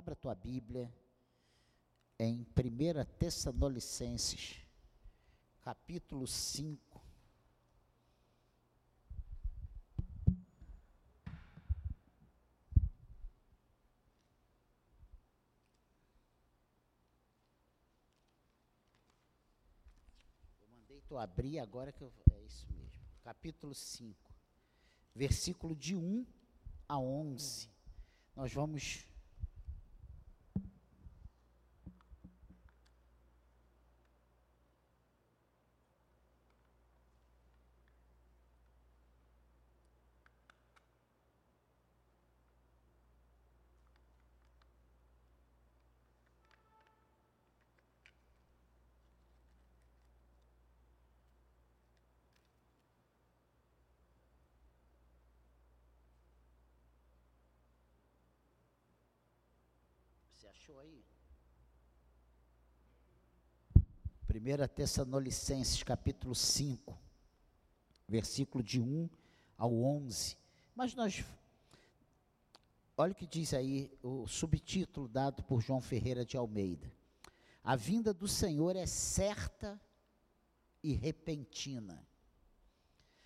Abra tua Bíblia em 1 Tessalonicenses, capítulo 5. Eu mandei tu abrir agora que eu, é isso mesmo. Capítulo 5, versículo de 1 a 11. Nós vamos Você achou aí? 1 Tessalonicenses, capítulo 5, versículo de 1 ao 11. Mas nós, olha o que diz aí o subtítulo dado por João Ferreira de Almeida. A vinda do Senhor é certa e repentina.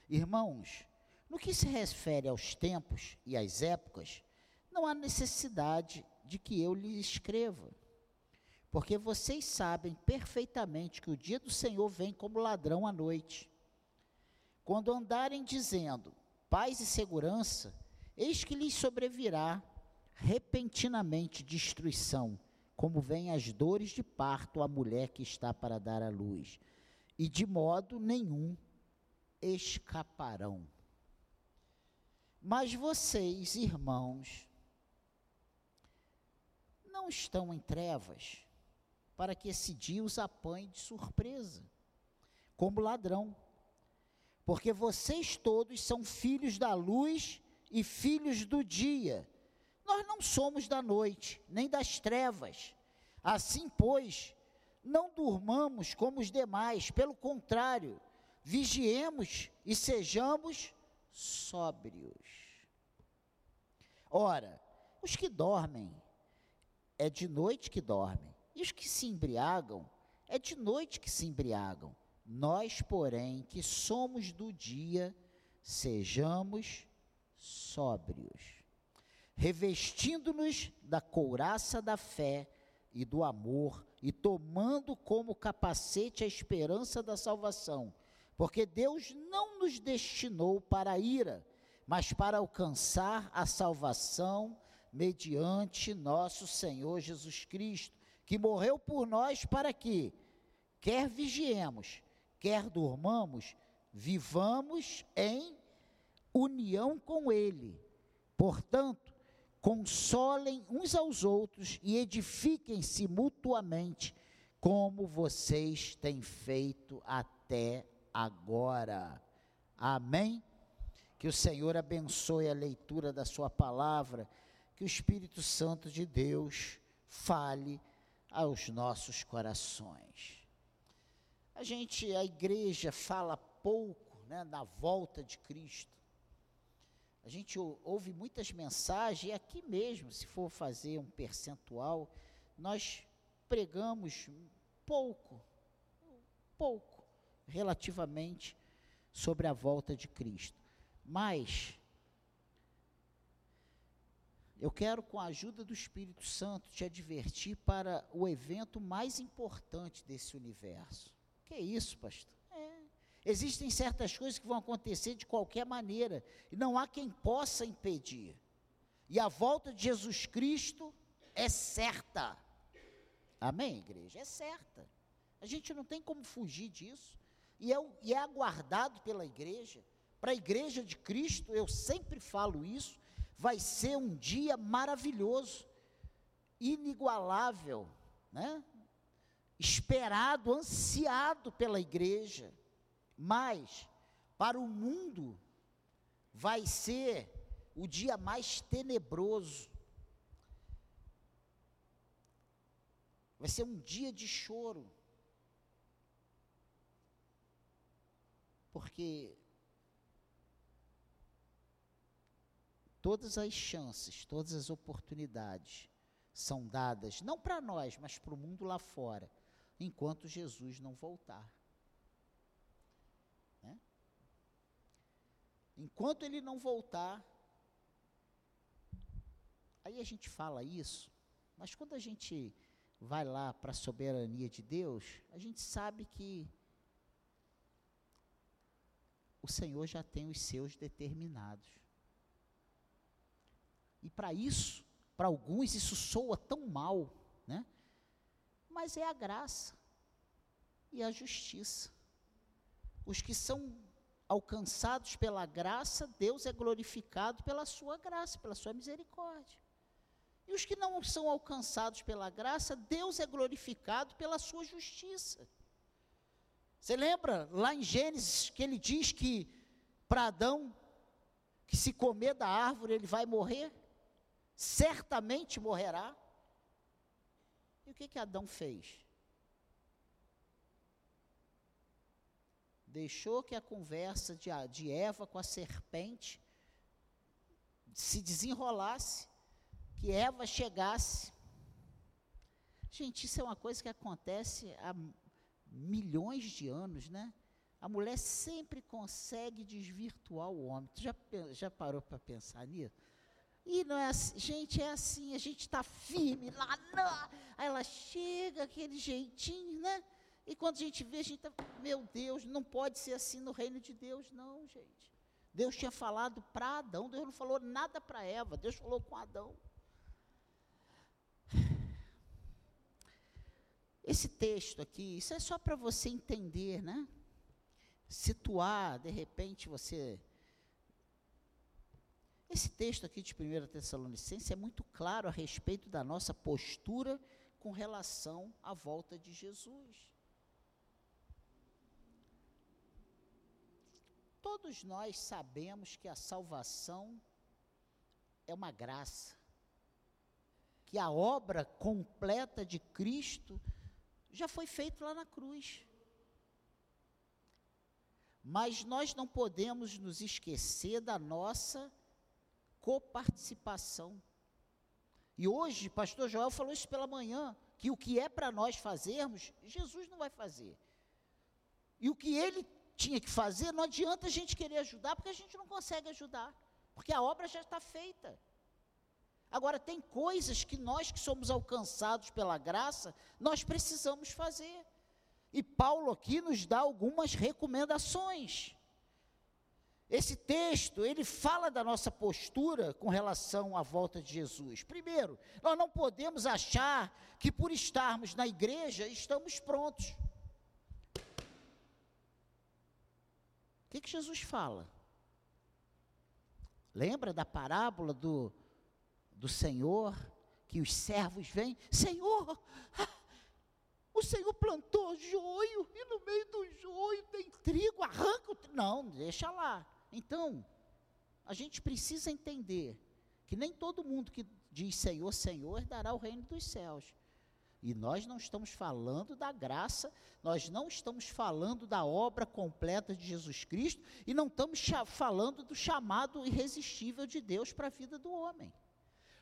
Irmãos, no que se refere aos tempos e às épocas, não há necessidade de que eu lhe escreva. Porque vocês sabem perfeitamente que o dia do Senhor vem como ladrão à noite. Quando andarem dizendo paz e segurança, eis que lhes sobrevirá repentinamente destruição, como vêm as dores de parto à mulher que está para dar à luz, e de modo nenhum escaparão. Mas vocês, irmãos, não estão em trevas, para que esse dia os apanhe de surpresa, como ladrão. Porque vocês todos são filhos da luz e filhos do dia. Nós não somos da noite, nem das trevas. Assim, pois, não durmamos como os demais, pelo contrário, vigiemos e sejamos sóbrios. Ora, os que dormem, é de noite que dormem, e os que se embriagam, é de noite que se embriagam. Nós, porém, que somos do dia, sejamos sóbrios, revestindo-nos da couraça da fé e do amor, e tomando como capacete a esperança da salvação, porque Deus não nos destinou para a ira, mas para alcançar a salvação mediante nosso Senhor Jesus Cristo, que morreu por nós para que, quer vigiemos, quer durmamos, vivamos em união com Ele. Portanto, consolem uns aos outros e edifiquem-se mutuamente, como vocês têm feito até agora. Amém? Que o Senhor abençoe a leitura da Sua palavra que o Espírito Santo de Deus fale aos nossos corações. A gente, a igreja fala pouco né, na volta de Cristo. A gente ouve muitas mensagens, e aqui mesmo, se for fazer um percentual, nós pregamos pouco, pouco, relativamente, sobre a volta de Cristo. Mas eu quero, com a ajuda do Espírito Santo, te advertir para o evento mais importante desse universo. Que é isso, pastor? É. Existem certas coisas que vão acontecer de qualquer maneira, e não há quem possa impedir. E a volta de Jesus Cristo é certa. Amém, igreja? É certa. A gente não tem como fugir disso. E é, e é aguardado pela igreja. Para a igreja de Cristo, eu sempre falo isso, vai ser um dia maravilhoso, inigualável, né? esperado, ansiado pela igreja, mas para o mundo vai ser o dia mais tenebroso. Vai ser um dia de choro. Porque todas as chances, todas as oportunidades são dadas, não para nós, mas para o mundo lá fora, enquanto Jesus não voltar. Né? Enquanto ele não voltar, aí a gente fala isso, mas quando a gente vai lá para a soberania de Deus, a gente sabe que o Senhor já tem os seus determinados. E para isso, para alguns isso soa tão mal, né? Mas é a graça e a justiça. Os que são alcançados pela graça, Deus é glorificado pela sua graça, pela sua misericórdia. E os que não são alcançados pela graça, Deus é glorificado pela sua justiça. Você lembra lá em Gênesis que ele diz que para Adão, que se comer da árvore ele vai morrer? Certamente morrerá. E o que que Adão fez? Deixou que a conversa de, de Eva com a serpente se desenrolasse, que Eva chegasse. Gente, isso é uma coisa que acontece há milhões de anos, né? A mulher sempre consegue desvirtuar o homem. Tu já, já parou para pensar nisso? E não é assim, gente, é assim, a gente está firme lá, não. aí ela chega, aquele jeitinho, né? E quando a gente vê, a gente está, meu Deus, não pode ser assim no reino de Deus, não, gente. Deus tinha falado para Adão, Deus não falou nada para Eva, Deus falou com Adão. Esse texto aqui, isso é só para você entender, né? Situar, de repente você esse texto aqui de 1 Tessalonicenses é muito claro a respeito da nossa postura com relação à volta de Jesus. Todos nós sabemos que a salvação é uma graça, que a obra completa de Cristo já foi feita lá na cruz. Mas nós não podemos nos esquecer da nossa coparticipação. E hoje, pastor Joel falou isso pela manhã, que o que é para nós fazermos, Jesus não vai fazer. E o que ele tinha que fazer, não adianta a gente querer ajudar, porque a gente não consegue ajudar, porque a obra já está feita. Agora, tem coisas que nós que somos alcançados pela graça, nós precisamos fazer. E Paulo aqui nos dá algumas recomendações. Esse texto, ele fala da nossa postura com relação à volta de Jesus. Primeiro, nós não podemos achar que por estarmos na igreja estamos prontos. O que, que Jesus fala? Lembra da parábola do, do Senhor, que os servos vêm? Senhor, o Senhor plantou joio e no meio do joio tem trigo, arranca o trigo. Não, deixa lá. Então, a gente precisa entender que nem todo mundo que diz Senhor, Senhor, dará o reino dos céus. E nós não estamos falando da graça, nós não estamos falando da obra completa de Jesus Cristo e não estamos falando do chamado irresistível de Deus para a vida do homem.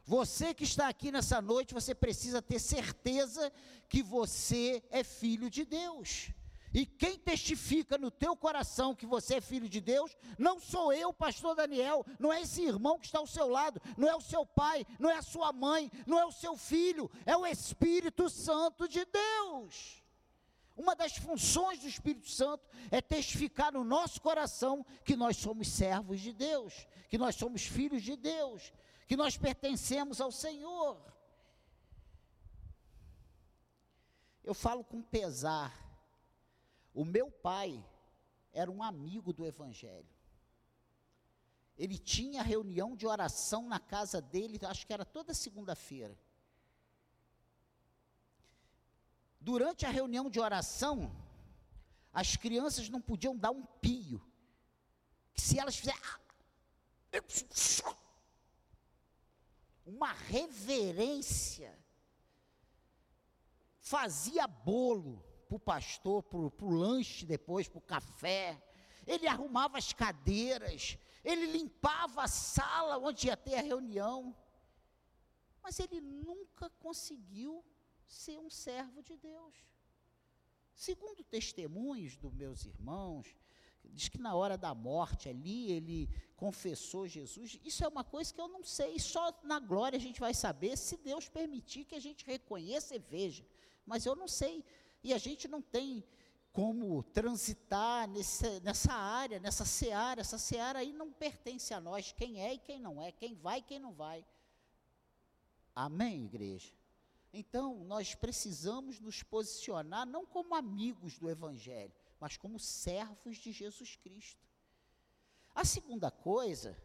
Você que está aqui nessa noite, você precisa ter certeza que você é filho de Deus. E quem testifica no teu coração que você é filho de Deus, não sou eu, pastor Daniel, não é esse irmão que está ao seu lado, não é o seu pai, não é a sua mãe, não é o seu filho, é o Espírito Santo de Deus. Uma das funções do Espírito Santo é testificar no nosso coração que nós somos servos de Deus, que nós somos filhos de Deus, que nós pertencemos ao Senhor. Eu falo com pesar o meu pai era um amigo do Evangelho. Ele tinha reunião de oração na casa dele, acho que era toda segunda-feira. Durante a reunião de oração, as crianças não podiam dar um pio. Que se elas fizerem. Uma reverência. Fazia bolo para o pastor, para o lanche depois, para o café. Ele arrumava as cadeiras, ele limpava a sala onde ia ter a reunião. mas ele nunca conseguiu ser um servo de Deus. Segundo testemunhos dos meus irmãos, diz que na hora da morte ali ele confessou Jesus. Isso é uma coisa que eu não sei, só na glória a gente vai saber se Deus permitir que a gente reconheça e veja. Mas eu não sei. E a gente não tem como transitar nesse, nessa área, nessa seara. Essa seara aí não pertence a nós, quem é e quem não é, quem vai e quem não vai. Amém, igreja? Então, nós precisamos nos posicionar não como amigos do Evangelho, mas como servos de Jesus Cristo. A segunda coisa,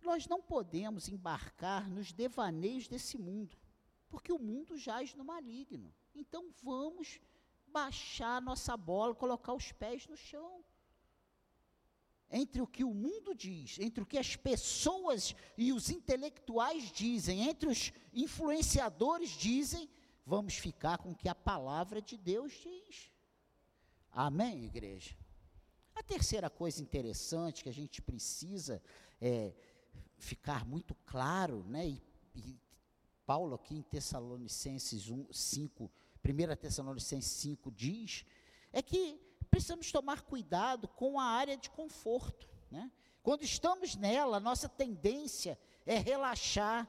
nós não podemos embarcar nos devaneios desse mundo, porque o mundo jaz no maligno. Então, vamos baixar nossa bola, colocar os pés no chão entre o que o mundo diz, entre o que as pessoas e os intelectuais dizem, entre os influenciadores dizem, vamos ficar com o que a palavra de Deus diz. Amém, igreja? A terceira coisa interessante que a gente precisa é, ficar muito claro, né? E, e Paulo aqui em Tessalonicenses 1, 5, 1 Tessalonicenses 5 diz, é que precisamos tomar cuidado com a área de conforto. Né? Quando estamos nela, nossa tendência é relaxar.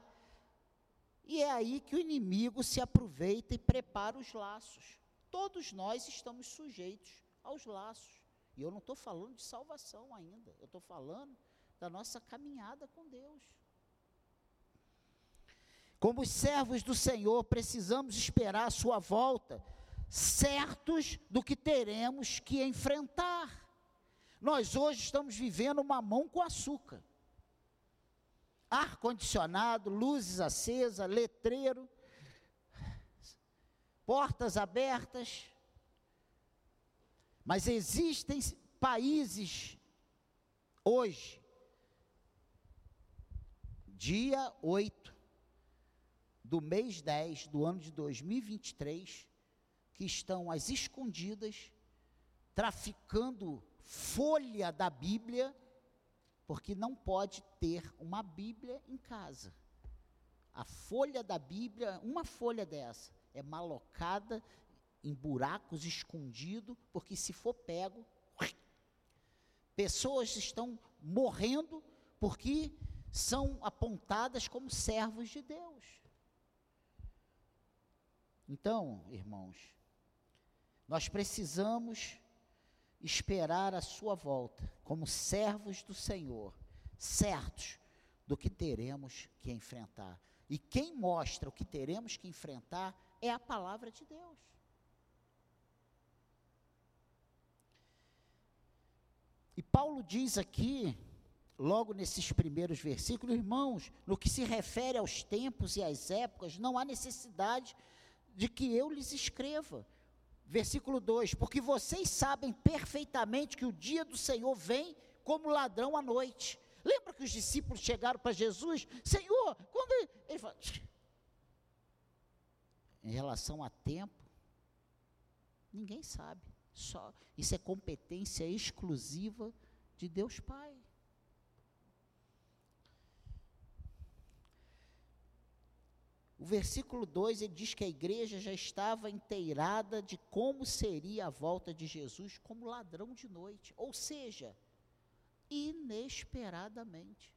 E é aí que o inimigo se aproveita e prepara os laços. Todos nós estamos sujeitos aos laços. E eu não estou falando de salvação ainda, eu estou falando da nossa caminhada com Deus. Como servos do Senhor, precisamos esperar a Sua volta certos do que teremos que enfrentar. Nós hoje estamos vivendo uma mão com açúcar. Ar-condicionado, luzes acesas, letreiro, portas abertas. Mas existem países hoje, dia 8 do mês 10 do ano de 2023, que estão às escondidas, traficando folha da Bíblia, porque não pode ter uma Bíblia em casa. A folha da Bíblia, uma folha dessa, é malocada em buracos, escondido, porque se for pego, pessoas estão morrendo porque são apontadas como servos de Deus. Então, irmãos, nós precisamos esperar a sua volta como servos do Senhor, certos do que teremos que enfrentar. E quem mostra o que teremos que enfrentar é a palavra de Deus. E Paulo diz aqui, logo nesses primeiros versículos, irmãos, no que se refere aos tempos e às épocas, não há necessidade de que eu lhes escreva Versículo 2: Porque vocês sabem perfeitamente que o dia do Senhor vem como ladrão à noite. Lembra que os discípulos chegaram para Jesus? Senhor, quando ele fala, em relação a tempo, ninguém sabe. Só isso é competência exclusiva de Deus Pai. O versículo 2 ele diz que a igreja já estava inteirada de como seria a volta de Jesus como ladrão de noite, ou seja, inesperadamente.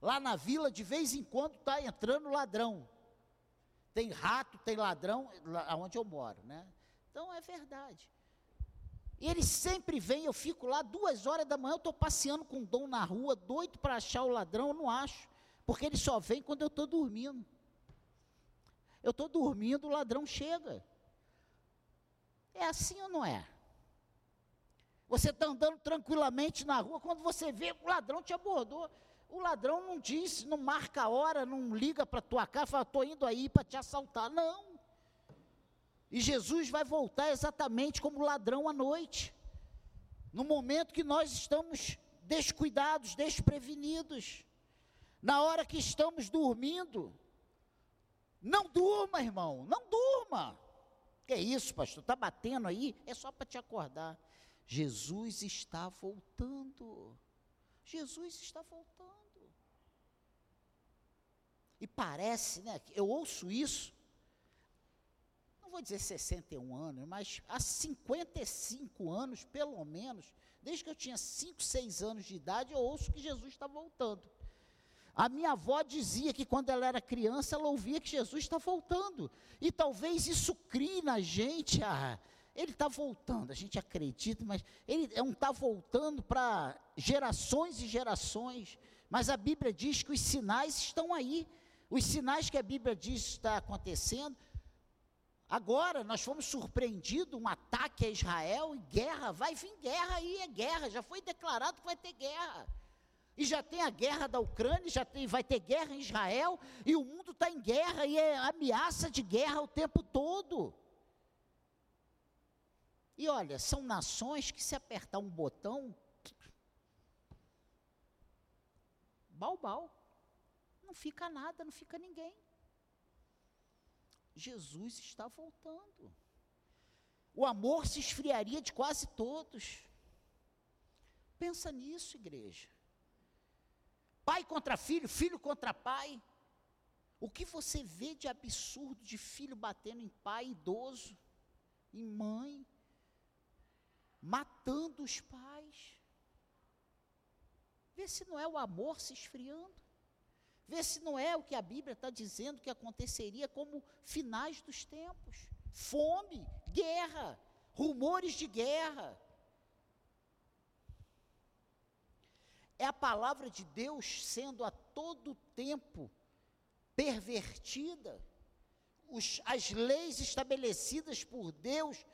Lá na vila, de vez em quando, está entrando ladrão. Tem rato, tem ladrão, lá onde eu moro, né? Então é verdade. E ele sempre vem, eu fico lá duas horas da manhã, eu estou passeando com o dom na rua, doido para achar o ladrão, eu não acho, porque ele só vem quando eu estou dormindo. Eu estou dormindo, o ladrão chega. É assim ou não é? Você está andando tranquilamente na rua, quando você vê o ladrão te abordou. O ladrão não diz, não marca a hora, não liga para tua casa, fala, estou indo aí para te assaltar. Não. E Jesus vai voltar exatamente como ladrão à noite. No momento que nós estamos descuidados, desprevenidos. Na hora que estamos dormindo, não durma, irmão, não durma. Que isso, pastor? Está batendo aí? É só para te acordar. Jesus está voltando. Jesus está voltando. parece, né? Eu ouço isso, não vou dizer 61 anos, mas há 55 anos, pelo menos, desde que eu tinha 5, 6 anos de idade, eu ouço que Jesus está voltando. A minha avó dizia que quando ela era criança, ela ouvia que Jesus está voltando. E talvez isso crie na gente, ah, ele está voltando, a gente acredita, mas ele não está voltando para gerações e gerações. Mas a Bíblia diz que os sinais estão aí. Os sinais que a Bíblia diz está acontecendo. Agora nós fomos surpreendidos, um ataque a Israel e guerra, vai vir guerra aí, é guerra, já foi declarado que vai ter guerra. E já tem a guerra da Ucrânia, já tem, vai ter guerra em Israel, e o mundo está em guerra e é ameaça de guerra o tempo todo. E olha, são nações que se apertar um botão, balbal. Não fica nada, não fica ninguém. Jesus está voltando. O amor se esfriaria de quase todos. Pensa nisso, igreja. Pai contra filho, filho contra pai. O que você vê de absurdo de filho batendo em pai idoso, em mãe, matando os pais? Vê se não é o amor se esfriando. Vê se não é o que a Bíblia está dizendo que aconteceria como finais dos tempos: fome, guerra, rumores de guerra. É a palavra de Deus sendo a todo tempo pervertida, os, as leis estabelecidas por Deus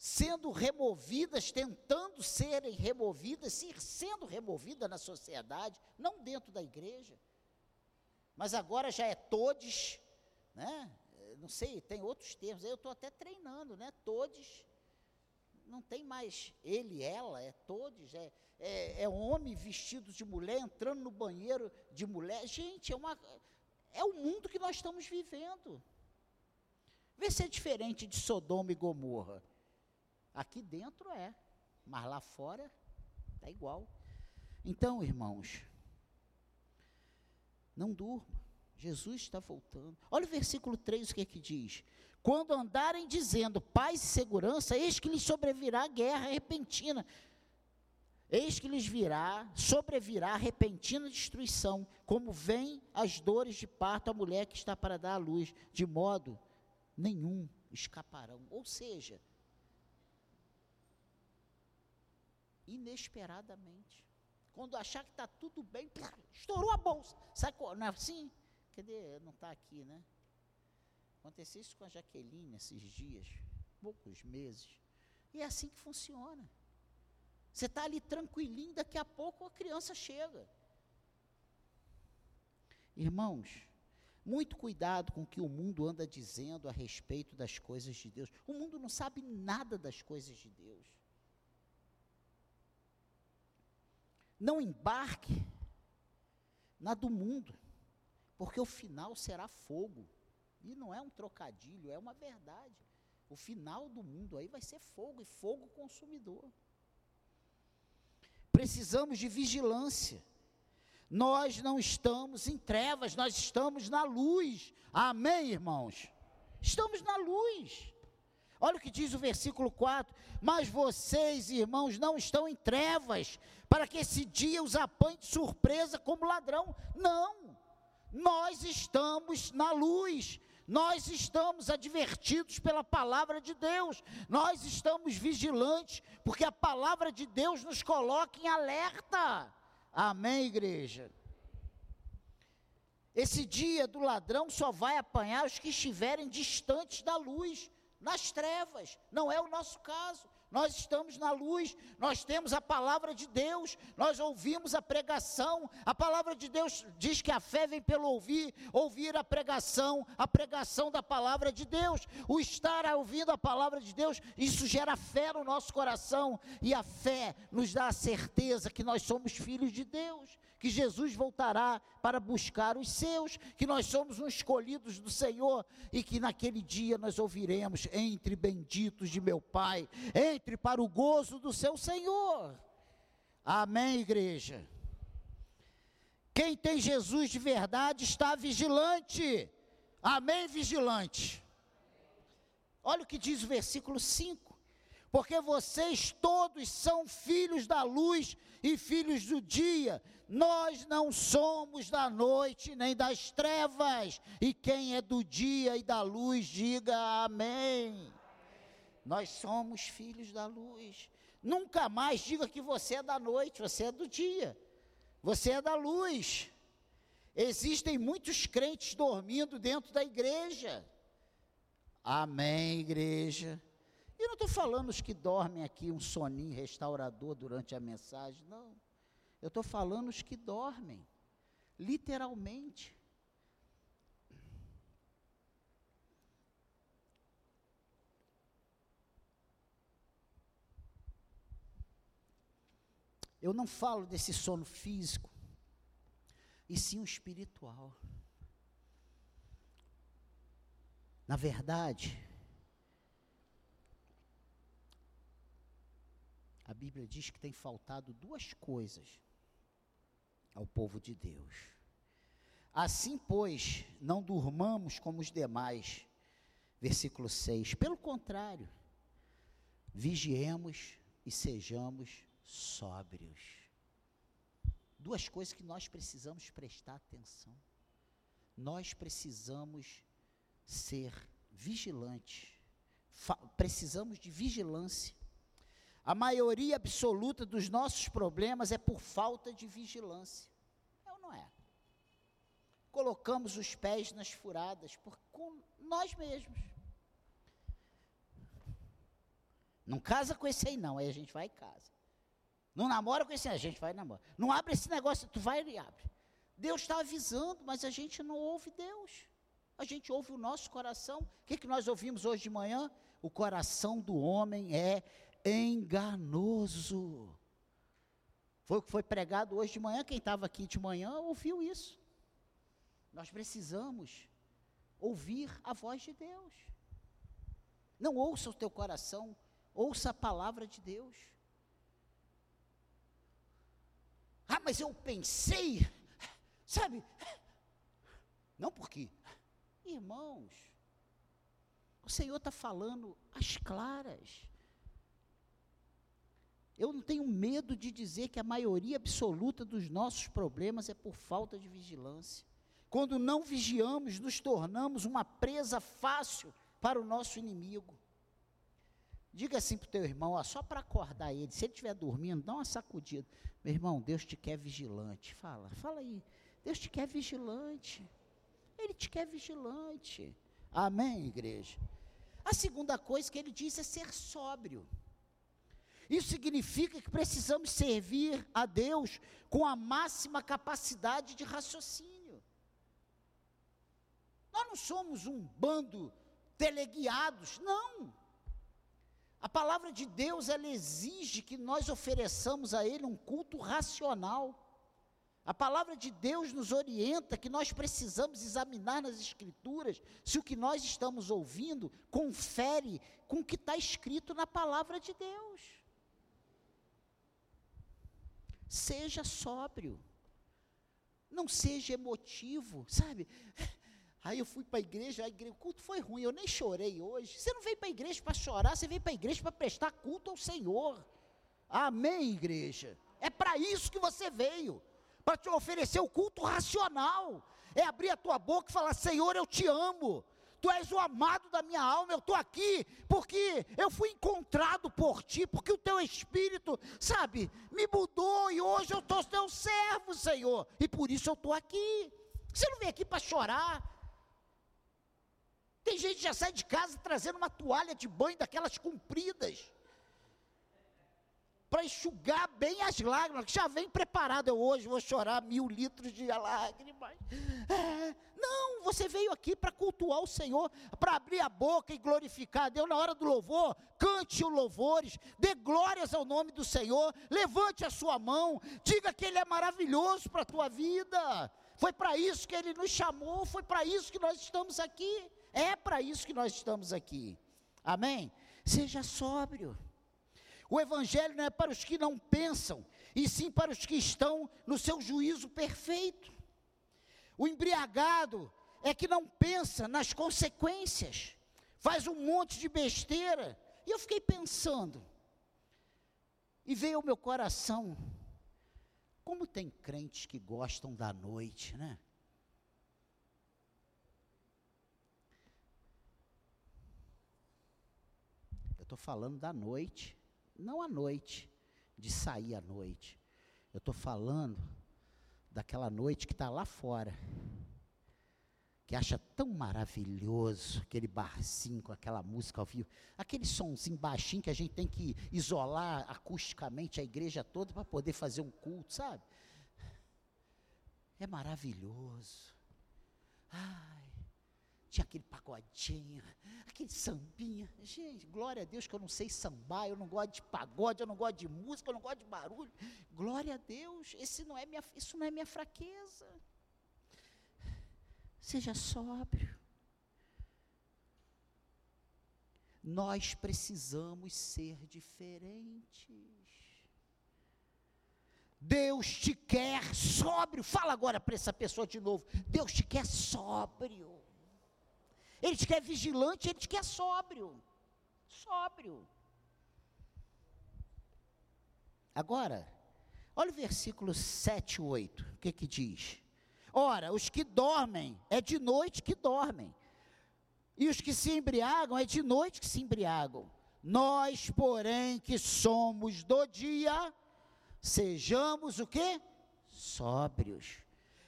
sendo removidas, tentando serem removidas, sendo removida na sociedade, não dentro da igreja. Mas agora já é todes, né? Não sei, tem outros termos, eu estou até treinando, né? Todes, não tem mais ele, ela, é todos, é, é, é homem vestido de mulher, entrando no banheiro de mulher. Gente, é, uma, é o mundo que nós estamos vivendo. Vê se é diferente de Sodoma e Gomorra. Aqui dentro é, mas lá fora está igual. Então, irmãos, não durma. Jesus está voltando. Olha o versículo 3, o que é que diz? Quando andarem dizendo paz e segurança, eis que lhes sobrevirá guerra repentina. Eis que lhes virá, sobrevirá repentina destruição, como vem as dores de parto à mulher que está para dar à luz, de modo nenhum escaparão. Ou seja, inesperadamente. Quando achar que está tudo bem, estourou a bolsa. Sai, não é assim? Cadê? Não está aqui, né? Aconteceu isso com a Jaqueline esses dias, poucos meses. E é assim que funciona. Você está ali tranquilinho, daqui a pouco a criança chega. Irmãos, muito cuidado com o que o mundo anda dizendo a respeito das coisas de Deus. O mundo não sabe nada das coisas de Deus. Não embarque na do mundo, porque o final será fogo. E não é um trocadilho, é uma verdade. O final do mundo aí vai ser fogo e fogo consumidor. Precisamos de vigilância. Nós não estamos em trevas, nós estamos na luz. Amém, irmãos? Estamos na luz. Olha o que diz o versículo 4: Mas vocês, irmãos, não estão em trevas, para que esse dia os apanhe de surpresa como ladrão. Não, nós estamos na luz, nós estamos advertidos pela palavra de Deus, nós estamos vigilantes, porque a palavra de Deus nos coloca em alerta. Amém, igreja? Esse dia do ladrão só vai apanhar os que estiverem distantes da luz nas trevas. Não é o nosso caso. Nós estamos na luz, nós temos a palavra de Deus, nós ouvimos a pregação. A palavra de Deus diz que a fé vem pelo ouvir, ouvir a pregação, a pregação da palavra de Deus. O estar ouvindo a palavra de Deus, isso gera fé no nosso coração, e a fé nos dá a certeza que nós somos filhos de Deus que Jesus voltará para buscar os seus, que nós somos uns escolhidos do Senhor e que naquele dia nós ouviremos: entre benditos de meu Pai, entre para o gozo do seu Senhor. Amém, igreja. Quem tem Jesus de verdade está vigilante. Amém, vigilante. Olha o que diz o versículo 5. Porque vocês todos são filhos da luz e filhos do dia. Nós não somos da noite nem das trevas. E quem é do dia e da luz, diga amém. Nós somos filhos da luz. Nunca mais diga que você é da noite, você é do dia. Você é da luz. Existem muitos crentes dormindo dentro da igreja. Amém, igreja. E não estou falando os que dormem aqui um soninho restaurador durante a mensagem, não. Eu estou falando os que dormem, literalmente. Eu não falo desse sono físico, e sim o espiritual. Na verdade, a Bíblia diz que tem faltado duas coisas ao povo de Deus. Assim, pois, não durmamos como os demais. Versículo 6. Pelo contrário, vigiemos e sejamos sóbrios. Duas coisas que nós precisamos prestar atenção. Nós precisamos ser vigilantes. Precisamos de vigilância. A maioria absoluta dos nossos problemas é por falta de vigilância. É ou não é? Colocamos os pés nas furadas por com nós mesmos. Não casa com esse aí não, aí a gente vai e casa. Não namora com esse, a gente vai namorar. Não abre esse negócio, tu vai e abre. Deus está avisando, mas a gente não ouve Deus. A gente ouve o nosso coração. O que, que nós ouvimos hoje de manhã? O coração do homem é enganoso. Foi o que foi pregado hoje de manhã. Quem estava aqui de manhã ouviu isso. Nós precisamos ouvir a voz de Deus. Não ouça o teu coração, ouça a palavra de Deus. Ah, mas eu pensei, sabe? Não porque, irmãos, o Senhor está falando às claras. Eu não tenho medo de dizer que a maioria absoluta dos nossos problemas é por falta de vigilância. Quando não vigiamos, nos tornamos uma presa fácil para o nosso inimigo. Diga assim para o teu irmão, ó, só para acordar ele, se ele estiver dormindo, dá uma sacudida. Meu irmão, Deus te quer vigilante. Fala, fala aí. Deus te quer vigilante. Ele te quer vigilante. Amém, igreja? A segunda coisa que ele diz é ser sóbrio. Isso significa que precisamos servir a Deus com a máxima capacidade de raciocínio. Nós não somos um bando teleguiados, não. A palavra de Deus, ela exige que nós ofereçamos a Ele um culto racional. A palavra de Deus nos orienta que nós precisamos examinar nas Escrituras se o que nós estamos ouvindo confere com o que está escrito na palavra de Deus. Seja sóbrio, não seja emotivo, sabe? Aí eu fui para a igreja, o culto foi ruim, eu nem chorei hoje. Você não veio para a igreja para chorar, você veio para a igreja para prestar culto ao Senhor. Amém, igreja? É para isso que você veio, para te oferecer o culto racional. É abrir a tua boca e falar: Senhor, eu te amo. Tu és o amado da minha alma, eu estou aqui porque eu fui encontrado por ti, porque o teu espírito, sabe, me mudou e hoje eu estou teu servo, Senhor, e por isso eu estou aqui. Você não vem aqui para chorar, tem gente que já sai de casa trazendo uma toalha de banho daquelas compridas. Para enxugar bem as lágrimas, que já vem preparado. Eu hoje vou chorar mil litros de lágrimas. É, não, você veio aqui para cultuar o Senhor, para abrir a boca e glorificar a Deus na hora do louvor. Cante os louvores, dê glórias ao nome do Senhor, levante a sua mão, diga que Ele é maravilhoso para a tua vida. Foi para isso que Ele nos chamou, foi para isso que nós estamos aqui. É para isso que nós estamos aqui. Amém? Seja sóbrio. O Evangelho não é para os que não pensam, e sim para os que estão no seu juízo perfeito. O embriagado é que não pensa nas consequências, faz um monte de besteira. E eu fiquei pensando, e veio ao meu coração, como tem crentes que gostam da noite, né? Eu estou falando da noite, não à noite, de sair à noite. Eu estou falando daquela noite que está lá fora, que acha tão maravilhoso aquele barzinho com aquela música ao vivo, aquele sonzinho baixinho que a gente tem que isolar acusticamente a igreja toda para poder fazer um culto, sabe? É maravilhoso. Tinha aquele pagodinho, aquele sambinha. Gente, glória a Deus que eu não sei sambar, eu não gosto de pagode, eu não gosto de música, eu não gosto de barulho. Glória a Deus, esse não é minha, isso não é minha fraqueza. Seja sóbrio. Nós precisamos ser diferentes. Deus te quer sóbrio. Fala agora para essa pessoa de novo. Deus te quer sóbrio. Ele te quer vigilante, ele te quer sóbrio. Sóbrio. Agora, olha o versículo 7 e 8. O que que diz? Ora, os que dormem, é de noite que dormem. E os que se embriagam, é de noite que se embriagam. Nós, porém, que somos do dia, sejamos o quê? Sóbrios,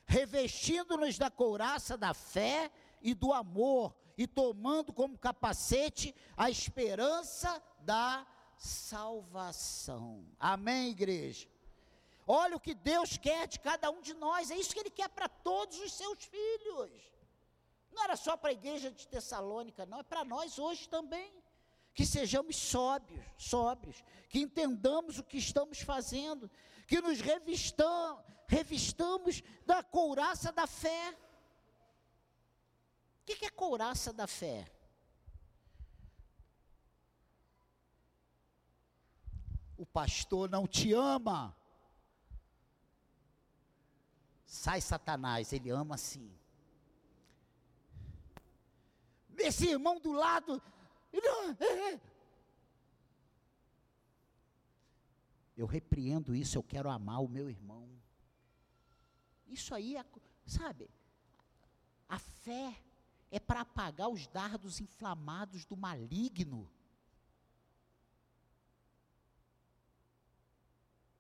revestindo-nos da couraça da fé e do amor, e tomando como capacete a esperança da salvação. Amém, igreja? Olha o que Deus quer de cada um de nós, é isso que Ele quer para todos os seus filhos. Não era só para a igreja de Tessalônica, não, é para nós hoje também. Que sejamos sóbrios, sóbrios, que entendamos o que estamos fazendo, que nos revistamos, revistamos da couraça da fé. O que é couraça da fé? O pastor não te ama. Sai Satanás, ele ama assim. Esse irmão do lado, eu repreendo isso, eu quero amar o meu irmão. Isso aí é, sabe, a fé é para apagar os dardos inflamados do maligno.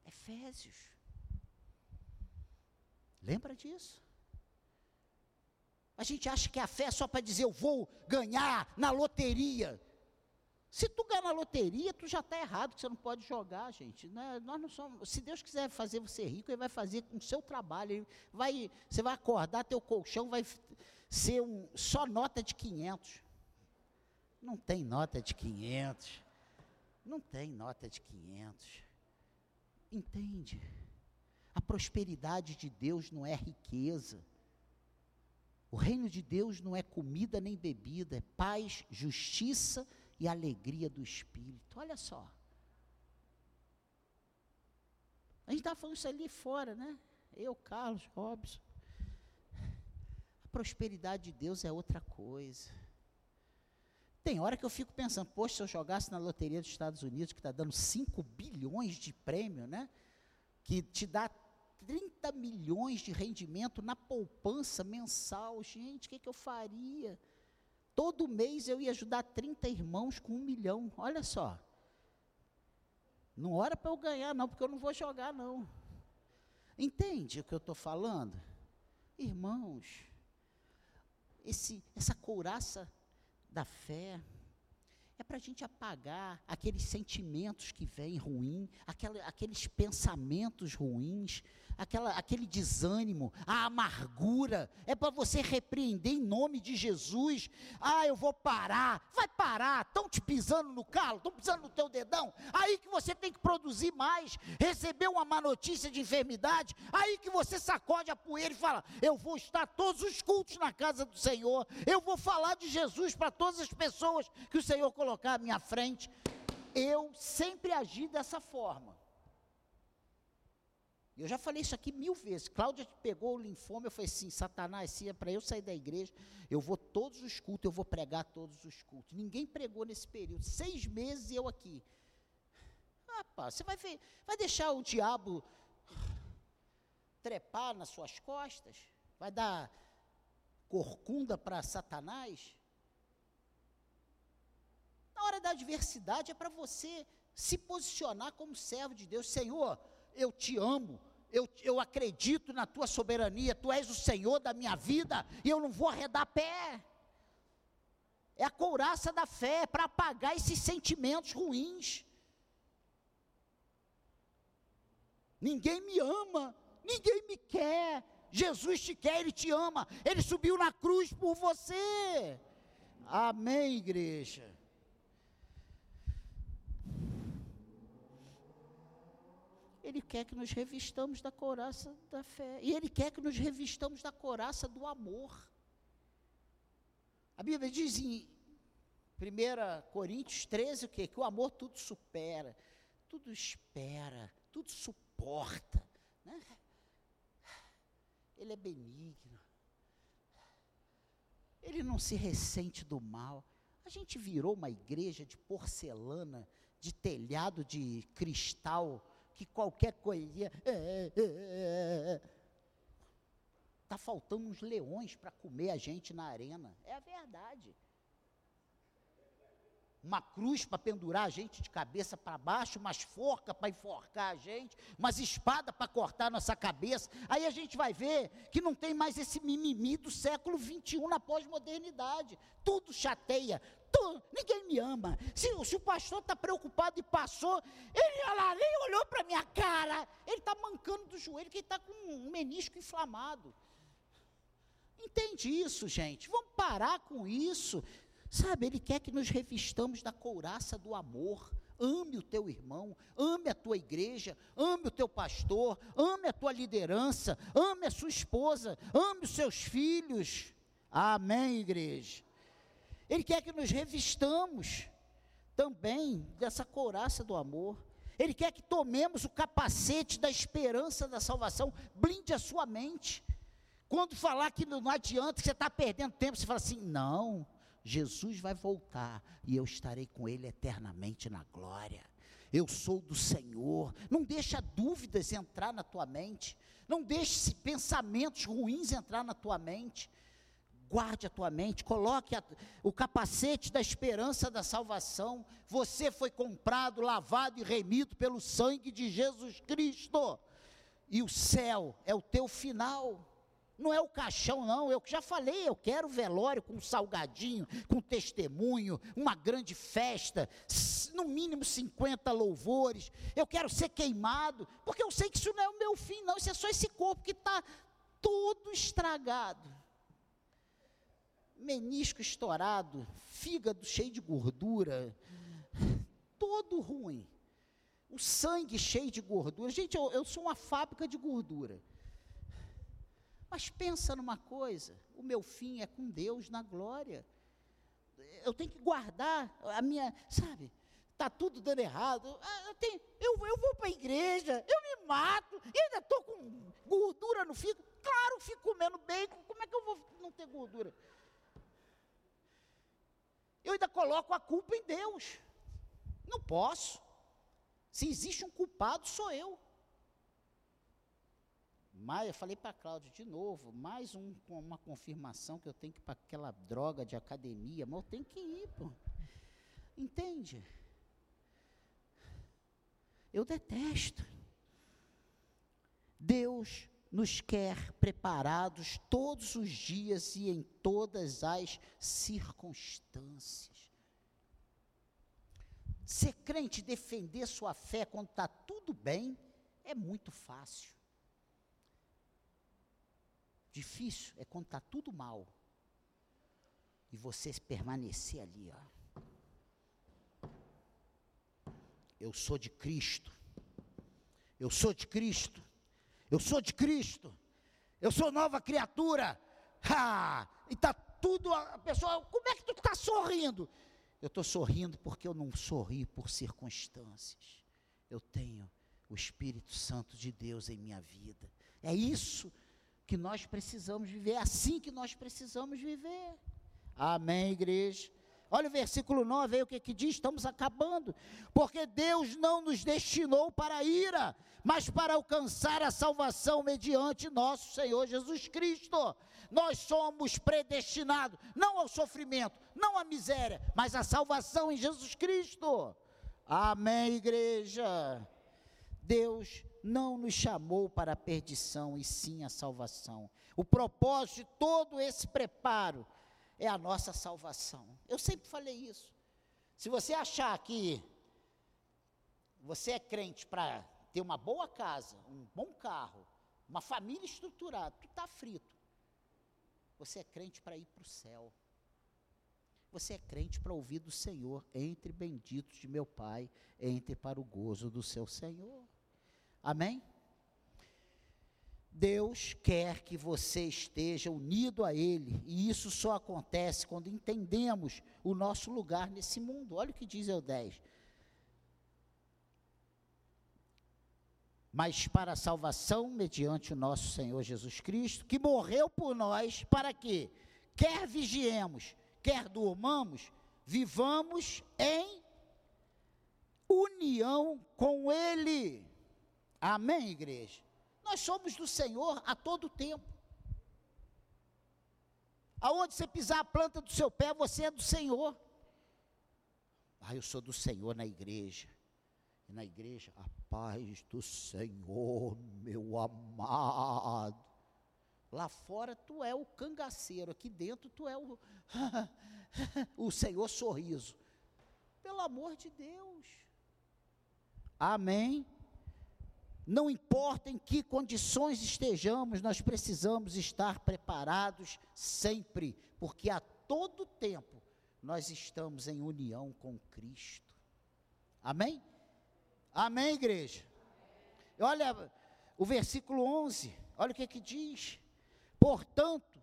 Efésios. Lembra disso? A gente acha que a fé é só para dizer eu vou ganhar na loteria. Se tu ganhar na loteria, tu já está errado, que você não pode jogar, gente. Né? Nós não somos, se Deus quiser fazer você rico, Ele vai fazer com o seu trabalho. Ele vai, você vai acordar, teu colchão vai ser um, só nota de 500. Não tem nota de 500. Não tem nota de 500. Entende? A prosperidade de Deus não é riqueza. O reino de Deus não é comida nem bebida, é paz, justiça e alegria do Espírito. Olha só. A gente estava falando isso ali fora, né? Eu, Carlos, Robson. Prosperidade de Deus é outra coisa. Tem hora que eu fico pensando, poxa, se eu jogasse na loteria dos Estados Unidos, que está dando 5 bilhões de prêmio, né? Que te dá 30 milhões de rendimento na poupança mensal. Gente, o que, que eu faria? Todo mês eu ia ajudar 30 irmãos com um milhão. Olha só. Não hora para eu ganhar, não, porque eu não vou jogar, não. Entende o que eu estou falando? Irmãos, esse, essa couraça da fé, é para a gente apagar aqueles sentimentos que vêm ruim, aquela, aqueles pensamentos ruins, aquela, aquele desânimo, a amargura. É para você repreender em nome de Jesus. Ah, eu vou parar. Vai parar. Estão te pisando no calo, estão pisando no teu dedão. Aí que você tem que produzir mais. Receber uma má notícia de enfermidade. Aí que você sacode a poeira e fala: Eu vou estar todos os cultos na casa do Senhor. Eu vou falar de Jesus para todas as pessoas que o Senhor colocou colocar à minha frente. Eu sempre agi dessa forma. Eu já falei isso aqui mil vezes. Cláudia pegou o linfoma, eu falei assim, Satanás, se é para eu sair da igreja, eu vou todos os cultos, eu vou pregar todos os cultos. Ninguém pregou nesse período. Seis meses eu aqui. Rapaz, você vai, ver, vai deixar o diabo trepar nas suas costas? Vai dar corcunda para Satanás? Na hora da adversidade é para você se posicionar como servo de Deus. Senhor, eu te amo, eu, eu acredito na tua soberania, tu és o Senhor da minha vida e eu não vou arredar pé. É a couraça da fé para apagar esses sentimentos ruins. Ninguém me ama, ninguém me quer. Jesus te quer, Ele te ama. Ele subiu na cruz por você. Amém, igreja. Ele quer que nos revistamos da coraça da fé. E Ele quer que nos revistamos da coraça do amor. A Bíblia diz em 1 Coríntios 13 o quê? Que o amor tudo supera, tudo espera, tudo suporta. Né? Ele é benigno. Ele não se ressente do mal. A gente virou uma igreja de porcelana, de telhado de cristal que qualquer coisinha. Está é, é, é, faltando uns leões para comer a gente na arena. É a verdade. Uma cruz para pendurar a gente de cabeça para baixo, umas forcas para enforcar a gente, umas espadas para cortar nossa cabeça. Aí a gente vai ver que não tem mais esse mimimi do século XXI na pós-modernidade. Tudo chateia, tô, ninguém me ama. Se, se o pastor está preocupado e passou, ele lá, nem olhou para minha cara. Ele está mancando do joelho, que está com um menisco inflamado. Entende isso, gente? Vamos parar com isso. Sabe, Ele quer que nos revistamos da couraça do amor. Ame o teu irmão, ame a tua igreja, ame o teu pastor, ame a tua liderança, ame a sua esposa, ame os seus filhos. Amém, igreja. Ele quer que nos revistamos também dessa couraça do amor. Ele quer que tomemos o capacete da esperança da salvação. Blinde a sua mente. Quando falar que não adianta, que você está perdendo tempo, você fala assim: não, Jesus vai voltar e eu estarei com Ele eternamente na glória. Eu sou do Senhor. Não deixa dúvidas entrar na tua mente. Não deixe pensamentos ruins entrar na tua mente guarde a tua mente, coloque a, o capacete da esperança da salvação. Você foi comprado, lavado e remido pelo sangue de Jesus Cristo. E o céu é o teu final. Não é o caixão, não. Eu já falei, eu quero velório com salgadinho, com testemunho, uma grande festa, no mínimo 50 louvores. Eu quero ser queimado, porque eu sei que isso não é o meu fim, não. Isso é só esse corpo que está todo estragado menisco estourado, fígado cheio de gordura, todo ruim. O sangue cheio de gordura. Gente, eu, eu sou uma fábrica de gordura. Mas pensa numa coisa: o meu fim é com Deus na glória. Eu tenho que guardar a minha, sabe? Está tudo dando errado. Ah, eu, tenho, eu, eu vou para a igreja, eu me mato, e ainda estou com gordura no fígado. Claro, fico comendo bacon, como é que eu vou não ter gordura? Eu ainda coloco a culpa em Deus. Não posso. Se existe um culpado, sou eu. Mas eu falei para a Cláudia de novo, mais um, uma confirmação que eu tenho que ir para aquela droga de academia, mas eu tenho que ir, pô. Entende? Eu detesto. Deus nos quer preparados todos os dias e em todas as circunstâncias. Ser crente, defender sua fé quando está tudo bem, é muito fácil. Difícil é quando está tudo mal. E você permanecer ali, ó. Eu sou de Cristo. Eu sou de Cristo. Eu sou de Cristo. Eu sou nova criatura. Ha! E está tudo. A pessoa, como é que tu está sorrindo? Eu estou sorrindo porque eu não sorri por circunstâncias. Eu tenho o Espírito Santo de Deus em minha vida. É isso que nós precisamos viver, é assim que nós precisamos viver. Amém, igreja? Olha o versículo 9 aí, o que, que diz? Estamos acabando. Porque Deus não nos destinou para a ira, mas para alcançar a salvação mediante nosso Senhor Jesus Cristo. Nós somos predestinados, não ao sofrimento, não à miséria, mas à salvação em Jesus Cristo. Amém, igreja. Deus não nos chamou para a perdição, e sim a salvação. O propósito de todo esse preparo é a nossa salvação. Eu sempre falei isso. Se você achar que você é crente para ter uma boa casa, um bom carro, uma família estruturada, tu está frito. Você é crente para ir para o céu. Você é crente para ouvir do Senhor. Entre benditos de meu Pai, entre para o gozo do seu Senhor. Amém? Deus quer que você esteja unido a Ele, e isso só acontece quando entendemos o nosso lugar nesse mundo. Olha o que diz o 10. Mas para a salvação mediante o nosso Senhor Jesus Cristo, que morreu por nós, para que, quer vigiemos, quer durmamos, vivamos em união com Ele. Amém, igreja? Nós somos do Senhor a todo tempo. Aonde você pisar a planta do seu pé, você é do Senhor. Ah, eu sou do Senhor na igreja. E na igreja, a paz do Senhor, meu amado. Lá fora tu é o cangaceiro, aqui dentro tu é o, o Senhor sorriso. Pelo amor de Deus. Amém. Não importa em que condições estejamos, nós precisamos estar preparados sempre, porque a todo tempo nós estamos em união com Cristo. Amém? Amém, igreja? Olha o versículo 11, olha o que que diz. Portanto,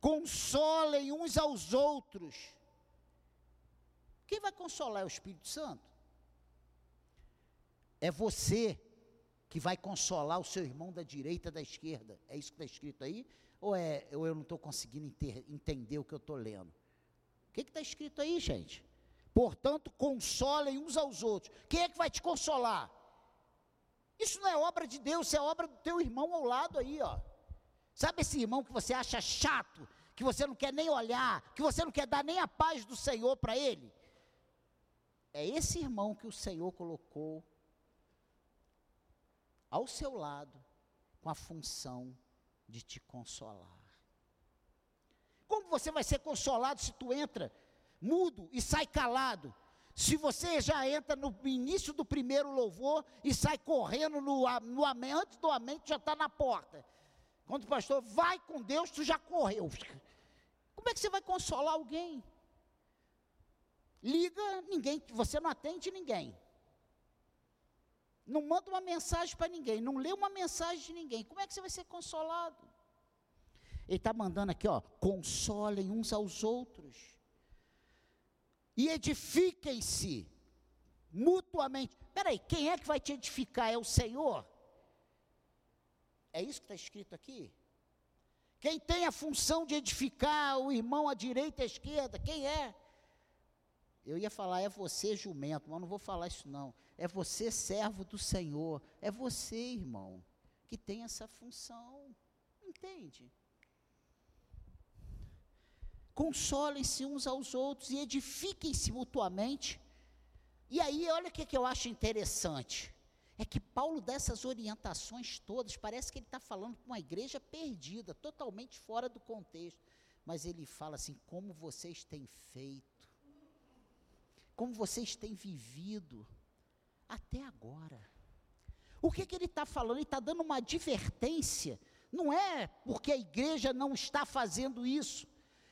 consolem uns aos outros. Quem vai consolar é o Espírito Santo? É você que vai consolar o seu irmão da direita, da esquerda. É isso que está escrito aí? Ou, é, ou eu não estou conseguindo inter, entender o que eu estou lendo? O que está escrito aí, gente? Portanto, consolem uns aos outros. Quem é que vai te consolar? Isso não é obra de Deus, isso é obra do teu irmão ao lado aí, ó. Sabe esse irmão que você acha chato, que você não quer nem olhar, que você não quer dar nem a paz do Senhor para ele? É esse irmão que o Senhor colocou ao seu lado com a função de te consolar. Como você vai ser consolado se tu entra mudo e sai calado? Se você já entra no início do primeiro louvor e sai correndo no, no amém, antes do amém, tu já está na porta. Quando o pastor vai com Deus, tu já correu. Como é que você vai consolar alguém? Liga, ninguém, você não atende ninguém não manda uma mensagem para ninguém, não lê uma mensagem de ninguém, como é que você vai ser consolado? Ele está mandando aqui, ó, consolem uns aos outros e edifiquem-se mutuamente. Peraí, quem é que vai te edificar? É o Senhor? É isso que está escrito aqui? Quem tem a função de edificar o irmão à direita e à esquerda, quem é? Eu ia falar, é você, jumento, mas não vou falar isso não. É você, servo do Senhor. É você, irmão, que tem essa função. Entende? Consolem-se uns aos outros e edifiquem-se mutuamente. E aí, olha o que, que eu acho interessante. É que Paulo dá essas orientações todas, parece que ele está falando para uma igreja perdida, totalmente fora do contexto. Mas ele fala assim: como vocês têm feito como vocês têm vivido até agora. O que, que ele está falando? Ele está dando uma advertência. Não é porque a igreja não está fazendo isso,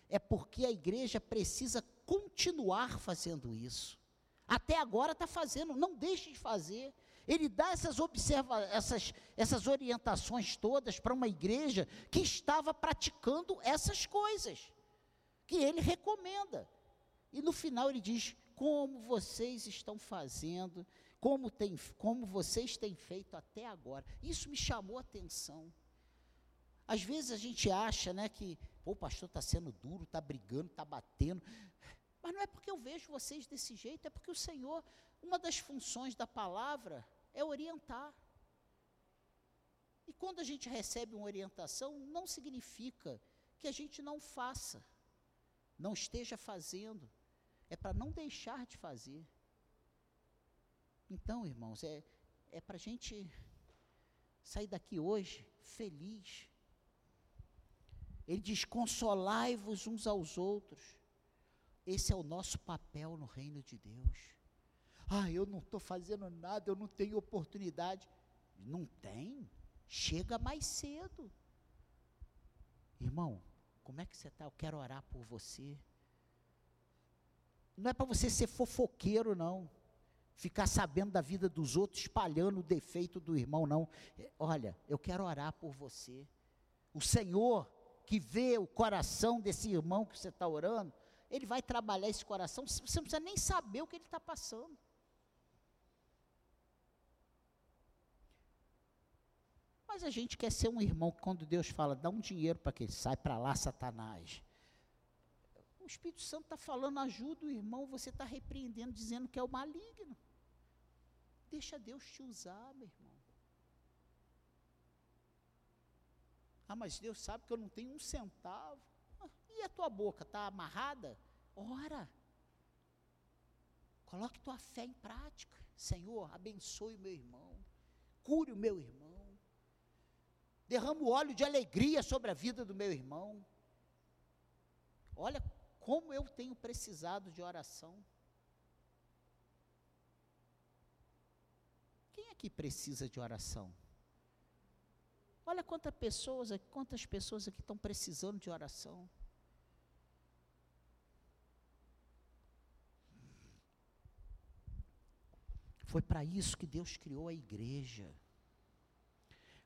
é porque a igreja precisa continuar fazendo isso. Até agora está fazendo, não deixe de fazer. Ele dá essas, observa essas, essas orientações todas para uma igreja que estava praticando essas coisas, que ele recomenda. E no final ele diz: como vocês estão fazendo, como, tem, como vocês têm feito até agora. Isso me chamou a atenção. Às vezes a gente acha né, que o pastor está sendo duro, está brigando, está batendo. Mas não é porque eu vejo vocês desse jeito, é porque o Senhor, uma das funções da palavra é orientar. E quando a gente recebe uma orientação, não significa que a gente não faça, não esteja fazendo, é para não deixar de fazer. Então, irmãos, é, é para a gente sair daqui hoje feliz, ele diz: consolai-vos uns aos outros. Esse é o nosso papel no reino de Deus. Ah, eu não estou fazendo nada, eu não tenho oportunidade. Não tem? Chega mais cedo. Irmão, como é que você está? Eu quero orar por você. Não é para você ser fofoqueiro, não. Ficar sabendo da vida dos outros, espalhando o defeito do irmão, não. Olha, eu quero orar por você. O Senhor que vê o coração desse irmão que você está orando, ele vai trabalhar esse coração, você não precisa nem saber o que ele está passando. Mas a gente quer ser um irmão que quando Deus fala, dá um dinheiro para que ele sai para lá, Satanás. O Espírito Santo está falando, ajuda o irmão, você está repreendendo, dizendo que é o maligno. Deixa Deus te usar, meu irmão. Ah, mas Deus sabe que eu não tenho um centavo. Ah, e a tua boca está amarrada? Ora. Coloque tua fé em prática. Senhor, abençoe o meu irmão. Cure o meu irmão. Derrama o óleo de alegria sobre a vida do meu irmão. Olha como eu tenho precisado de oração. Quem aqui precisa de oração? Olha quantas pessoas, quantas pessoas aqui estão precisando de oração. Foi para isso que Deus criou a igreja.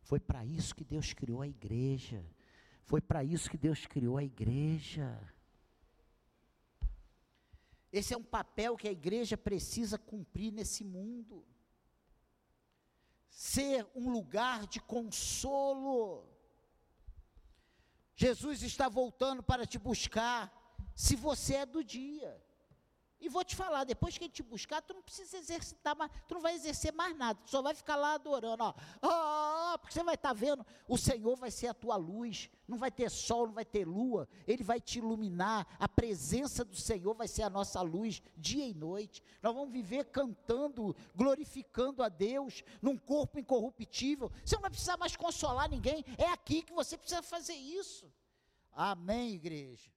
Foi para isso que Deus criou a igreja. Foi para isso que Deus criou a igreja. Esse é um papel que a igreja precisa cumprir nesse mundo ser um lugar de consolo. Jesus está voltando para te buscar, se você é do dia. E vou te falar, depois que ele te buscar, tu não precisa exercitar mais, tu não vai exercer mais nada, tu só vai ficar lá adorando, ó. Porque você vai estar tá vendo, o Senhor vai ser a tua luz, não vai ter sol, não vai ter lua, ele vai te iluminar, a presença do Senhor vai ser a nossa luz dia e noite. Nós vamos viver cantando, glorificando a Deus num corpo incorruptível. Você não vai precisar mais consolar ninguém, é aqui que você precisa fazer isso. Amém, igreja.